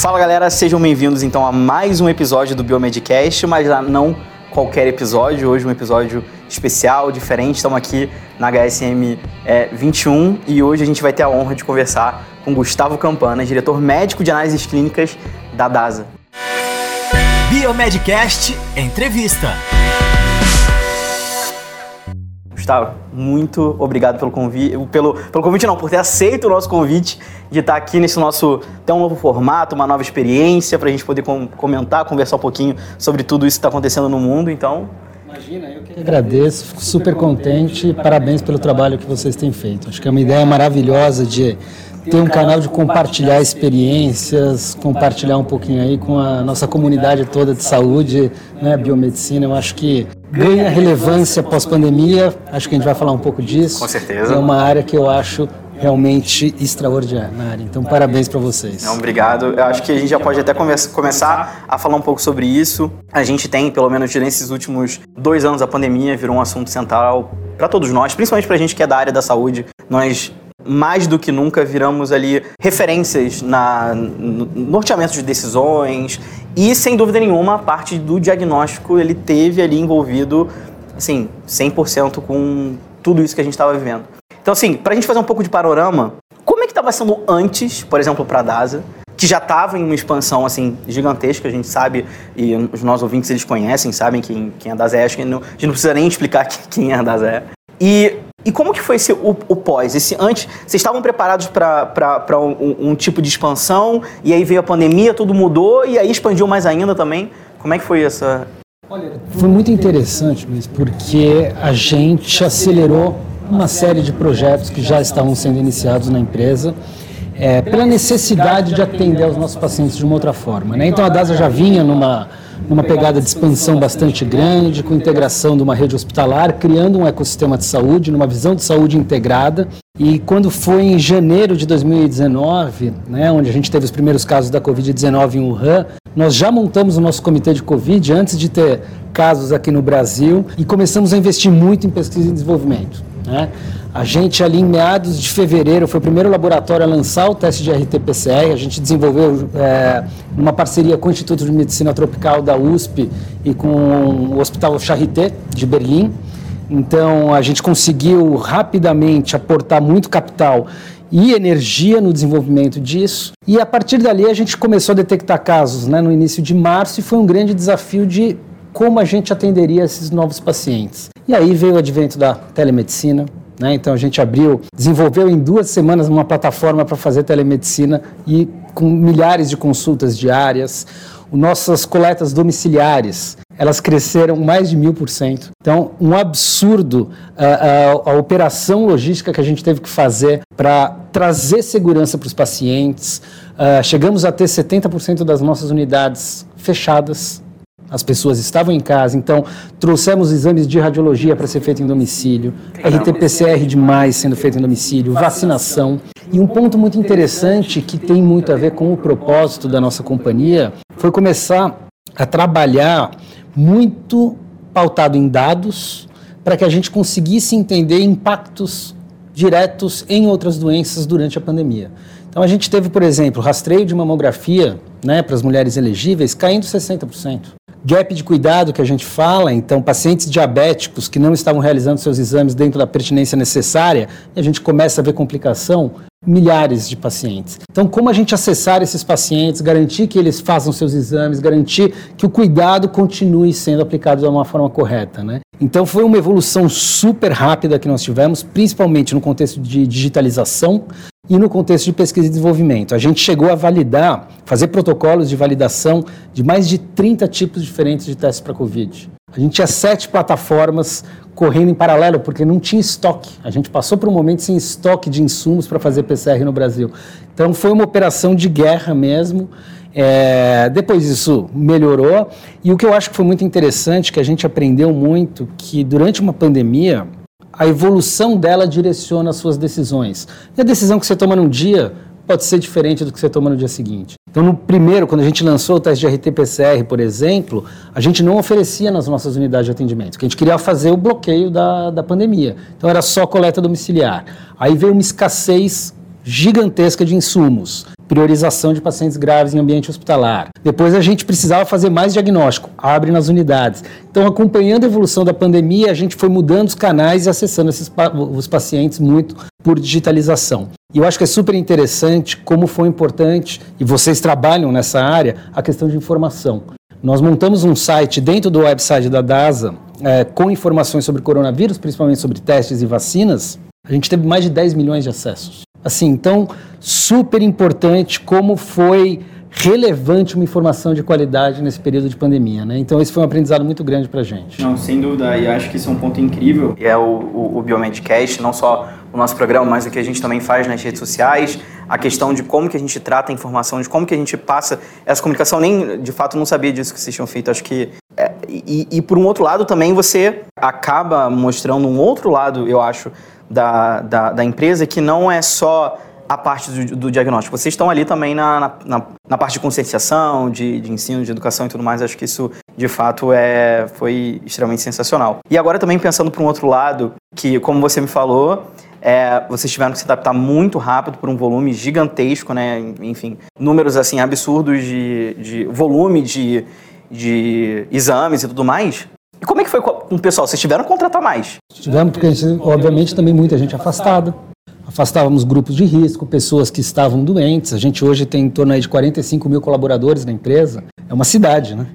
Fala galera, sejam bem-vindos então a mais um episódio do Biomedcast, mas não qualquer episódio, hoje um episódio especial, diferente. Estamos aqui na HSM é, 21 e hoje a gente vai ter a honra de conversar com Gustavo Campana, diretor médico de análises clínicas da DASA. Biomedcast Entrevista. Gustavo, muito obrigado pelo convite, pelo, pelo convite não, por ter aceito o nosso convite de estar aqui nesse nosso, até um novo formato, uma nova experiência, para a gente poder com, comentar, conversar um pouquinho sobre tudo isso que está acontecendo no mundo, então... Imagina, eu que agradeço, fico super contente, parabéns pelo trabalho que vocês têm feito. Acho que é uma ideia maravilhosa de ter um canal de compartilhar experiências, compartilhar um pouquinho aí com a nossa comunidade toda de saúde, né, biomedicina. Eu acho que ganha relevância pós-pandemia. Acho que a gente vai falar um pouco disso. Com certeza. É uma área que eu acho realmente extraordinária. Então, parabéns para vocês. Não, obrigado. Eu acho que a gente já pode até come começar a falar um pouco sobre isso. A gente tem, pelo menos nesses últimos dois anos, a pandemia virou um assunto central para todos nós, principalmente para a gente que é da área da saúde. Nós mais do que nunca viramos ali referências na no norteamento de decisões e sem dúvida nenhuma a parte do diagnóstico ele teve ali envolvido assim 100% com tudo isso que a gente estava vivendo. Então assim, para a gente fazer um pouco de panorama, como é que estava sendo antes, por exemplo, para a DASA, que já estava em uma expansão assim gigantesca, a gente sabe e os nossos ouvintes eles conhecem, sabem quem, quem é a DASA é, acho que a gente não precisa nem explicar quem é a DASA é. E e como que foi esse, o, o pós? Esse antes, vocês estavam preparados para um, um, tipo de expansão e aí veio a pandemia, tudo mudou e aí expandiu mais ainda também? Como é que foi essa? Olha, foi muito interessante, Luiz, porque a gente acelerou uma série de projetos que já estavam sendo iniciados na empresa. É, pela necessidade de atender aos nossos pacientes de uma outra forma. Né? Então a DASA já vinha numa numa pegada de expansão bastante grande, com integração de uma rede hospitalar, criando um ecossistema de saúde, numa visão de saúde integrada. E quando foi em janeiro de 2019, né, onde a gente teve os primeiros casos da Covid-19 em Wuhan, nós já montamos o nosso comitê de Covid antes de ter casos aqui no Brasil e começamos a investir muito em pesquisa e desenvolvimento. Né? A gente ali em meados de fevereiro foi o primeiro laboratório a lançar o teste de RT-PCR. A gente desenvolveu é, uma parceria com o Instituto de Medicina Tropical da USP e com o Hospital Charité de Berlim. Então a gente conseguiu rapidamente aportar muito capital e energia no desenvolvimento disso. E a partir dali a gente começou a detectar casos né, no início de março e foi um grande desafio de como a gente atenderia esses novos pacientes. E aí veio o advento da telemedicina, né? Então a gente abriu, desenvolveu em duas semanas uma plataforma para fazer telemedicina e com milhares de consultas diárias. Nossas coletas domiciliares, elas cresceram mais de mil por cento. Então, um absurdo a, a, a, operação logística que a gente teve que fazer para trazer segurança para os pacientes. Uh, chegamos a ter 70% das nossas unidades fechadas as pessoas estavam em casa, então trouxemos exames de radiologia para ser feito em domicílio, RT-PCR demais sendo feito em domicílio, vacinação. E um ponto muito interessante que tem muito a ver com o propósito da nossa companhia foi começar a trabalhar muito pautado em dados para que a gente conseguisse entender impactos diretos em outras doenças durante a pandemia. Então a gente teve, por exemplo, rastreio de mamografia né, para as mulheres elegíveis caindo 60%. Gap de cuidado que a gente fala, então, pacientes diabéticos que não estavam realizando seus exames dentro da pertinência necessária, a gente começa a ver complicação, milhares de pacientes. Então, como a gente acessar esses pacientes, garantir que eles façam seus exames, garantir que o cuidado continue sendo aplicado de uma forma correta, né? Então, foi uma evolução super rápida que nós tivemos, principalmente no contexto de digitalização, e no contexto de pesquisa e desenvolvimento. A gente chegou a validar, fazer protocolos de validação de mais de 30 tipos diferentes de testes para Covid. A gente tinha sete plataformas correndo em paralelo, porque não tinha estoque. A gente passou por um momento sem estoque de insumos para fazer PCR no Brasil. Então foi uma operação de guerra mesmo. É, depois isso melhorou. E o que eu acho que foi muito interessante, que a gente aprendeu muito, que durante uma pandemia, a evolução dela direciona as suas decisões. E a decisão que você toma num dia pode ser diferente do que você toma no dia seguinte. Então, no primeiro, quando a gente lançou o teste de RT-PCR, por exemplo, a gente não oferecia nas nossas unidades de atendimento, porque a gente queria fazer o bloqueio da, da pandemia. Então, era só coleta domiciliar. Aí veio uma escassez gigantesca de insumos. Priorização de pacientes graves em ambiente hospitalar. Depois a gente precisava fazer mais diagnóstico, abre nas unidades. Então, acompanhando a evolução da pandemia, a gente foi mudando os canais e acessando esses, os pacientes muito por digitalização. E eu acho que é super interessante como foi importante, e vocês trabalham nessa área, a questão de informação. Nós montamos um site dentro do website da DASA é, com informações sobre coronavírus, principalmente sobre testes e vacinas. A gente teve mais de 10 milhões de acessos. Assim, então, super importante como foi relevante uma informação de qualidade nesse período de pandemia, né? Então esse foi um aprendizado muito grande para gente. Não, sem dúvida, e acho que isso é um ponto incrível. E é o, o, o Biomedcast, não só o nosso programa, mas o que a gente também faz nas redes sociais, a questão de como que a gente trata a informação, de como que a gente passa essa comunicação. Nem, de fato, não sabia disso que vocês tinham feito. Acho que... É, e, e, por um outro lado, também você acaba mostrando um outro lado, eu acho, da, da, da empresa, que não é só a parte do, do, diagnóstico. Vocês estão ali também na, na, na parte de conscientização, de, de, ensino, de educação e tudo mais. Acho que isso, de fato, é, foi extremamente sensacional. E agora também pensando para um outro lado, que, como você me falou, é, vocês tiveram que se adaptar muito rápido por um volume gigantesco, né? Enfim, números assim absurdos de, de volume de, de exames e tudo mais. E como é que foi com o pessoal? Vocês tiveram que contratar mais? Tivemos, porque, obviamente, também muita gente afastada afastávamos grupos de risco, pessoas que estavam doentes. A gente hoje tem em torno de 45 mil colaboradores na empresa. É uma cidade, né?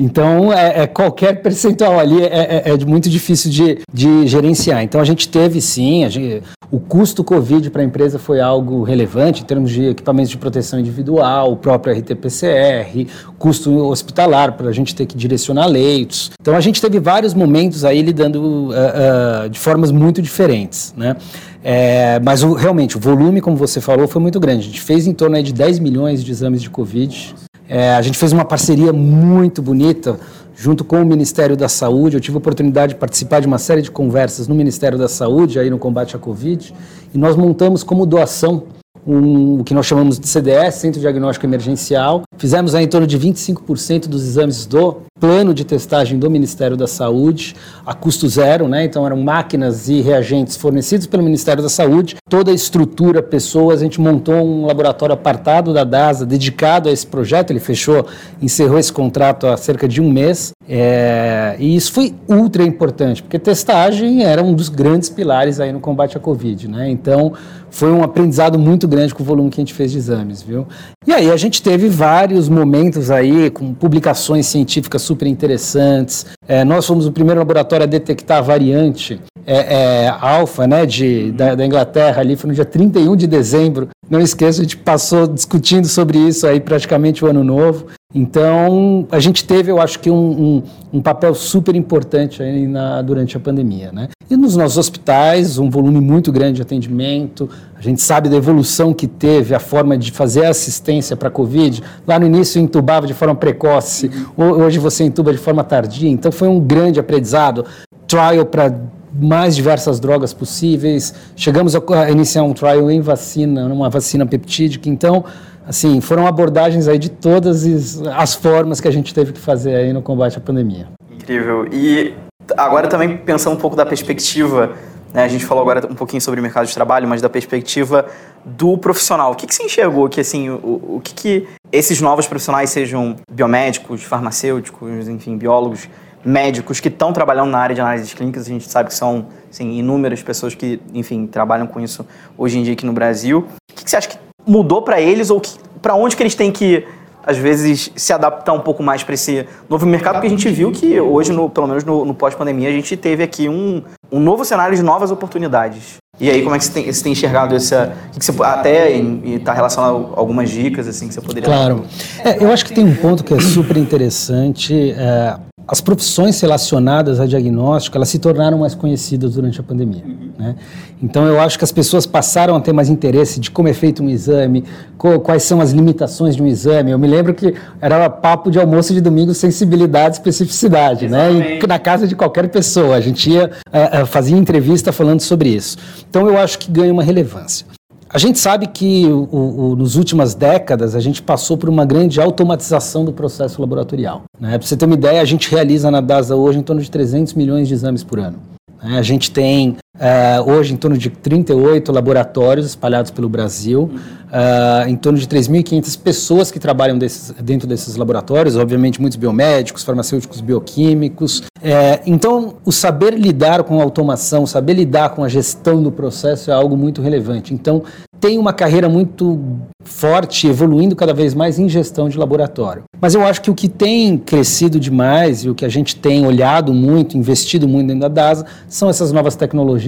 Então, é, é, qualquer percentual ali é, é, é muito difícil de, de, gerenciar. Então, a gente teve sim, gente, o custo Covid para a empresa foi algo relevante em termos de equipamentos de proteção individual, o próprio RT-PCR, custo hospitalar para a gente ter que direcionar leitos. Então, a gente teve vários momentos aí lidando uh, uh, de formas muito diferentes, né? É, mas o, realmente, o volume, como você falou, foi muito grande. A gente fez em torno de 10 milhões de exames de Covid é, a gente fez uma parceria muito bonita junto com o Ministério da Saúde. Eu tive a oportunidade de participar de uma série de conversas no Ministério da Saúde, aí no combate à Covid, e nós montamos como doação um, o que nós chamamos de CDS, Centro Diagnóstico Emergencial. Fizemos aí em torno de 25% dos exames do plano de testagem do Ministério da Saúde, a custo zero, né? Então eram máquinas e reagentes fornecidos pelo Ministério da Saúde, toda a estrutura, pessoas, a gente montou um laboratório apartado da DASA, dedicado a esse projeto, ele fechou, encerrou esse contrato há cerca de um mês, é, e isso foi ultra importante, porque testagem era um dos grandes pilares aí no combate à Covid, né? Então, foi um aprendizado muito grande com o volume que a gente fez de exames, viu? E aí a gente teve vários momentos aí com publicações científicas super interessantes. É, nós fomos o primeiro laboratório a detectar a variante é, é, alfa, né, de, da, da, Inglaterra ali, foi no dia 31 de dezembro. Não esqueça, a gente passou discutindo sobre isso aí praticamente o ano novo. Então, a gente teve, eu acho que, um, um, um papel super importante aí na, durante a pandemia. Né? E nos nossos hospitais, um volume muito grande de atendimento, a gente sabe da evolução que teve, a forma de fazer assistência para a Covid. Lá no início intubava de forma precoce, hoje você intuba de forma tardia, então foi um grande aprendizado. Trial para mais diversas drogas possíveis. Chegamos a iniciar um trial em vacina, uma vacina peptídica. Então, assim, foram abordagens aí de todas as formas que a gente teve que fazer aí no combate à pandemia. Incrível. E agora também pensando um pouco da perspectiva, né, a gente falou agora um pouquinho sobre o mercado de trabalho, mas da perspectiva do profissional. O que, que você enxergou que, assim, o, o que, que esses novos profissionais, sejam biomédicos, farmacêuticos, enfim, biólogos, médicos que estão trabalhando na área de análises clínicas, a gente sabe que são assim, inúmeras pessoas que, enfim, trabalham com isso hoje em dia aqui no Brasil. O que, que você acha que mudou para eles ou para onde que eles têm que às vezes se adaptar um pouco mais para esse novo mercado, porque a gente viu que hoje, no, pelo menos no, no pós-pandemia, a gente teve aqui um, um novo cenário de novas oportunidades. E aí, como é que você tem, você tem enxergado essa. Que você, até está relacionado a algumas dicas assim, que você poderia Claro. É, eu acho que tem um ponto que é super interessante. É, as profissões relacionadas a diagnóstico elas se tornaram mais conhecidas durante a pandemia. Uhum. Né? Então eu acho que as pessoas passaram a ter mais interesse de como é feito um exame, quais são as limitações de um exame. Eu me lembro que era papo de almoço de domingo, sensibilidade, especificidade, né? E na casa de qualquer pessoa a gente ia uh, fazia entrevista falando sobre isso. Então eu acho que ganha uma relevância. A gente sabe que o, o, nos últimas décadas a gente passou por uma grande automatização do processo laboratorial. Né? Para você ter uma ideia, a gente realiza na DASA hoje em torno de 300 milhões de exames por ano. Né? A gente tem Uh, hoje, em torno de 38 laboratórios espalhados pelo Brasil, uh, em torno de 3.500 pessoas que trabalham desses, dentro desses laboratórios, obviamente muitos biomédicos, farmacêuticos, bioquímicos. Uh, então, o saber lidar com a automação, saber lidar com a gestão do processo é algo muito relevante. Então, tem uma carreira muito forte, evoluindo cada vez mais em gestão de laboratório. Mas eu acho que o que tem crescido demais e o que a gente tem olhado muito, investido muito dentro da DASA, são essas novas tecnologias,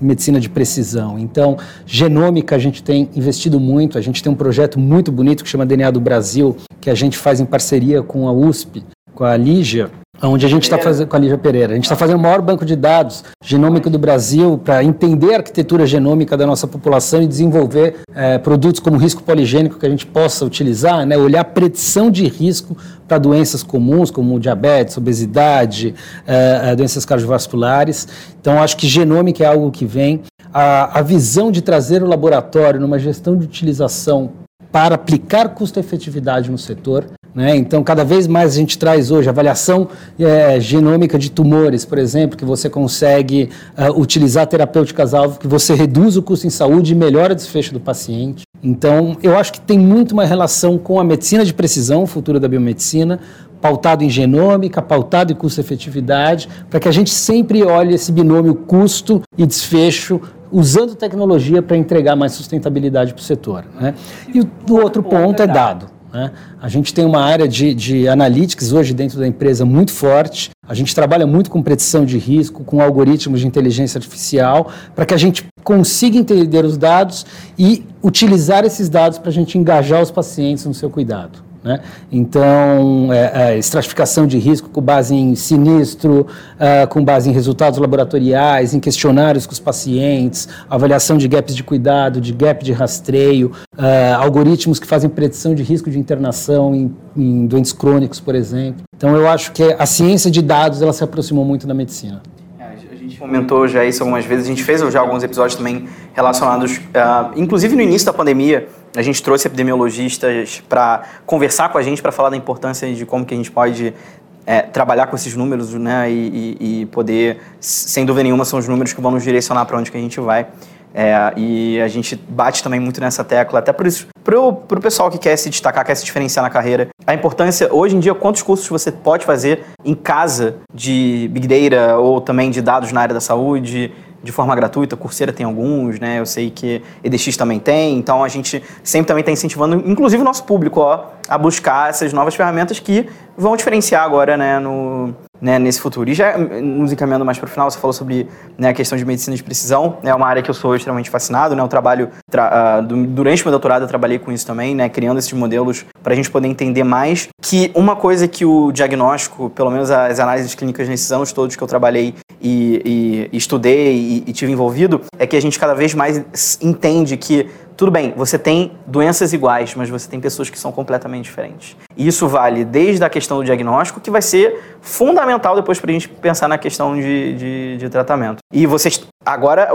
medicina de precisão. Então, genômica a gente tem investido muito, a gente tem um projeto muito bonito que chama DNA do Brasil, que a gente faz em parceria com a USP, com a Lígia, onde a gente está fazendo com a Lívia Pereira. A gente está fazendo o maior banco de dados genômico do Brasil para entender a arquitetura genômica da nossa população e desenvolver é, produtos como risco poligênico que a gente possa utilizar, né, olhar a predição de risco para doenças comuns como diabetes, obesidade, é, é, doenças cardiovasculares. Então, acho que genômica é algo que vem. A, a visão de trazer o laboratório numa gestão de utilização para aplicar custo-efetividade no setor. Né? Então, cada vez mais a gente traz hoje avaliação é, genômica de tumores, por exemplo, que você consegue uh, utilizar terapêuticas-alvo, que você reduz o custo em saúde e melhora o desfecho do paciente. Então, eu acho que tem muito uma relação com a medicina de precisão, o futuro da biomedicina, pautado em genômica, pautado em custo-efetividade, para que a gente sempre olhe esse binômio custo e desfecho usando tecnologia para entregar mais sustentabilidade para o setor. Né? E o, o outro ponto é dado. Né? A gente tem uma área de, de analytics hoje dentro da empresa muito forte. A gente trabalha muito com predição de risco, com algoritmos de inteligência artificial, para que a gente consiga entender os dados e utilizar esses dados para a gente engajar os pacientes no seu cuidado. Né? Então, é, é, estratificação de risco com base em sinistro, é, com base em resultados laboratoriais, em questionários com os pacientes, avaliação de gaps de cuidado, de gap de rastreio, é, algoritmos que fazem predição de risco de internação em, em, doentes crônicos, por exemplo. Então, eu acho que a ciência de dados ela se aproximou muito da medicina é, A gente comentou já isso algumas vezes, a gente fez já alguns episódios também relacionados, uh, inclusive no início da pandemia, a gente trouxe epidemiologistas para conversar com a gente, para falar da importância de como que a gente pode é, trabalhar com esses números né, e, e, e, poder, sem dúvida nenhuma, são os números que vão nos direcionar para onde que a gente vai. É, e a gente bate também muito nessa tecla, até por isso, para o pessoal que quer se destacar, quer se diferenciar na carreira, a importância, hoje em dia, quantos cursos você pode fazer em casa de Big Data ou também de dados na área da saúde, de forma gratuita, Coursera tem alguns, né? Eu sei que EDX também tem, então a gente sempre também está incentivando, inclusive o nosso público, ó, a buscar essas novas ferramentas que vão diferenciar agora, né, no, né, nesse futuro. E já nos encaminhando mais para o final, você falou sobre né, a questão de medicina de precisão, é né, uma área que eu sou extremamente fascinado, né, eu trabalho, tra uh, durante o meu doutorado eu trabalhei com isso também, né, criando esses modelos para a gente poder entender mais que uma coisa que o diagnóstico, pelo menos as análises clínicas nesses anos todos que eu trabalhei e, e estudei e, e tive envolvido, é que a gente cada vez mais entende que tudo bem, você tem doenças iguais, mas você tem pessoas que são completamente diferentes. E isso vale desde a questão do diagnóstico, que vai ser fundamental depois para a gente pensar na questão de, de, de, tratamento. E vocês, agora,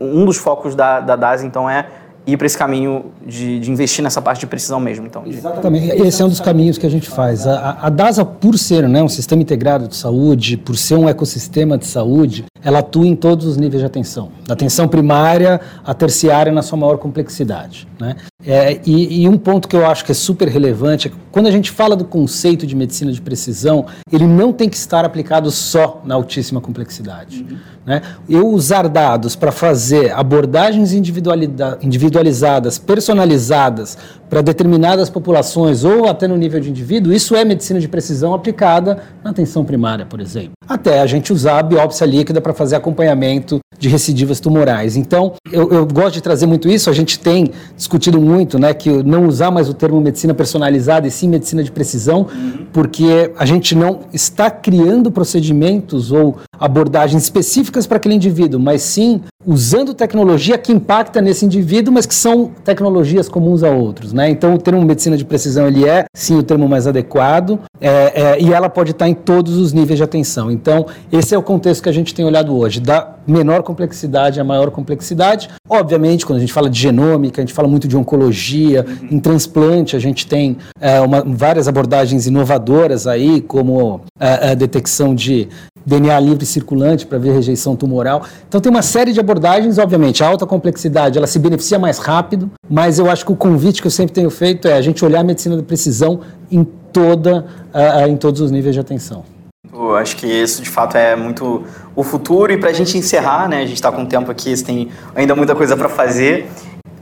um dos focos da, da DAS, então, é ir para esse caminho de, de, investir nessa parte de precisão mesmo. Então, de... Exatamente. Esse é um dos caminhos que a gente faz. A, a, DASA, por ser né, um sistema integrado de saúde, por ser um ecossistema de saúde, ela atua em todos os níveis de atenção. Da atenção primária à terciária na sua maior complexidade. Né? É, e, e, um ponto que eu acho que é super relevante é que quando a gente fala do conceito de medicina de precisão, ele não tem que estar aplicado só na altíssima complexidade. Uhum. Né? Eu usar dados para fazer abordagens individualizadas, personalizadas para determinadas populações ou até no nível de indivíduo, isso é medicina de precisão aplicada na atenção primária, por exemplo. Até a gente usar a biópsia líquida para fazer acompanhamento de recidivas tumorais. Então, eu, eu, gosto de trazer muito isso. A gente tem discutido muito, né, que não usar mais o termo medicina personalizada e sim medicina de precisão, uhum. porque a gente não está criando procedimentos ou abordagens específicas para aquele indivíduo, mas sim usando tecnologia que impacta nesse indivíduo, mas que são tecnologias comuns a outros, né? Então, o termo medicina de precisão ele é sim o termo mais adequado é, é, e ela pode estar em todos os níveis de atenção. Então, esse é o contexto que a gente tem olhado hoje, da menor complexidade à maior complexidade. Obviamente, quando a gente fala de genômica, a gente fala muito de oncologia, em transplante a gente tem é, uma, várias abordagens inovadoras aí, como a, é, a detecção de DNA livre circulante para ver rejeição tumoral. Então tem uma série de abordagens, obviamente, a alta complexidade ela se beneficia mais rápido, mas eu acho que o convite que eu sempre tenho feito é a gente olhar a medicina da precisão em toda, uh, em todos os níveis de atenção. Eu acho que isso de fato é muito o futuro e para a gente encerrar, né? A gente está com tempo aqui, tem ainda muita coisa para fazer.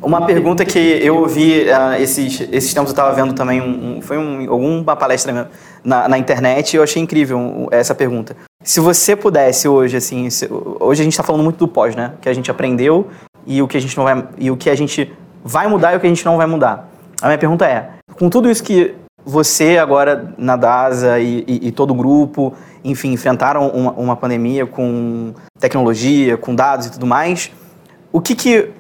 Uma pergunta que eu ouvi uh, esses, esses tempos, eu estava vendo também, um, um, foi um, alguma palestra na, na internet e eu achei incrível essa pergunta. Se você pudesse hoje, assim, se, hoje a gente está falando muito do pós, né? O que a gente aprendeu e o que a gente não vai, e o que a gente vai mudar e o que a gente não vai mudar. A minha pergunta é, com tudo isso que você agora na DASA e, e, e todo o grupo, enfim, enfrentaram uma, uma pandemia com tecnologia, com dados e tudo mais, o que que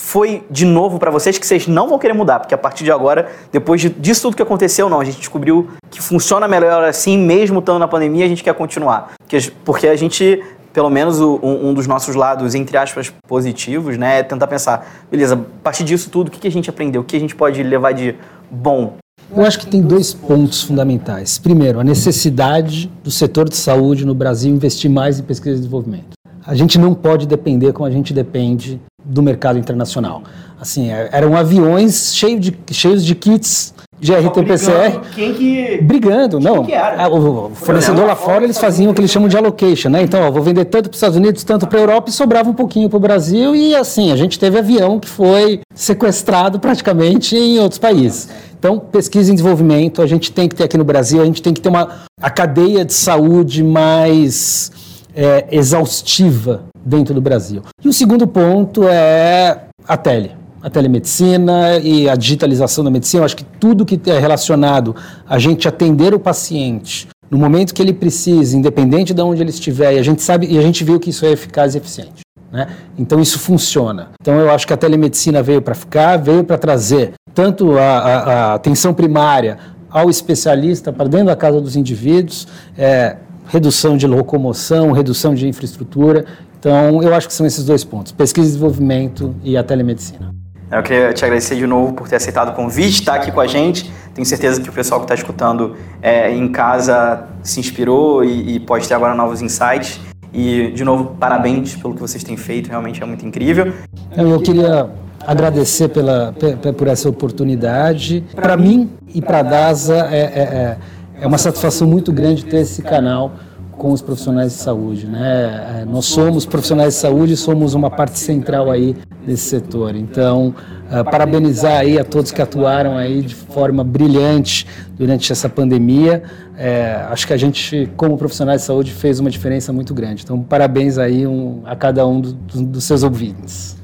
foi de novo para vocês que vocês não vão querer mudar, porque a partir de agora, depois de, disso tudo que aconteceu, não, a gente descobriu que funciona melhor assim, mesmo estando na pandemia, a gente quer continuar. Porque, porque a gente, pelo menos o, um, um, dos nossos lados, entre aspas, positivos, né, é tentar pensar, beleza, a partir disso tudo, o que, que a gente aprendeu? O que a gente pode levar de bom? Eu acho que tem dois pontos fundamentais. Primeiro, a necessidade do setor de saúde no Brasil investir mais em pesquisa e desenvolvimento. A gente não pode depender como a gente depende do mercado internacional. Assim, é, eram aviões cheios de, cheios de kits de RT-PCR. Quem que... Brigando, não. Que? Ah, o fornecedor lá fora, eles faziam o que eles chamam de allocation, né? Então, ó, vou vender tanto para os Estados Unidos, tanto para a Europa e sobrava um pouquinho para o Brasil. E assim, a gente teve avião que foi sequestrado praticamente em outros países. Então, pesquisa e desenvolvimento, a gente tem que ter aqui no Brasil, a gente tem que ter uma a cadeia de saúde mais é, exaustiva dentro do Brasil. E o segundo ponto é a tele. A telemedicina e a digitalização da medicina, eu acho que tudo que é relacionado a gente atender o paciente no momento que ele precisa, independente de onde ele estiver, e a gente sabe e a gente viu que isso é eficaz e eficiente. Né? Então isso funciona. Então eu acho que a telemedicina veio para ficar, veio para trazer tanto a, a, a, atenção primária ao especialista para dentro da casa dos indivíduos, é, redução de locomoção, redução de infraestrutura. Então, eu acho que são esses dois pontos: pesquisa e desenvolvimento e a telemedicina. Eu queria te agradecer de novo por ter aceitado o convite, estar aqui com a gente. Tenho certeza que o pessoal que está escutando é, em casa se inspirou e, e pode ter agora novos insights. E, de novo, parabéns pelo que vocês têm feito, realmente é muito incrível. Eu queria agradecer pela, por essa oportunidade. Para mim e para a DASA, é, é, é é uma satisfação muito grande ter esse canal com os profissionais de saúde. Né? É, nós somos profissionais de saúde e somos uma parte central aí desse setor. Então, uh, parabenizar aí a todos que atuaram aí de forma brilhante durante essa pandemia. É, acho que a gente, como profissionais de saúde, fez uma diferença muito grande. Então, parabéns aí um, a cada um do, do, dos seus ouvintes.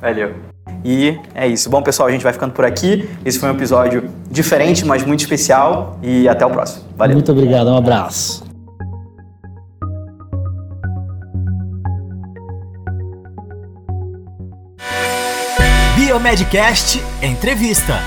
Valeu. E é isso. Bom, pessoal, a gente vai ficando por aqui. Esse foi um episódio diferente, mas muito especial. E até o próximo. Valeu. Muito obrigado. Um abraço. Biomedcast Entrevista.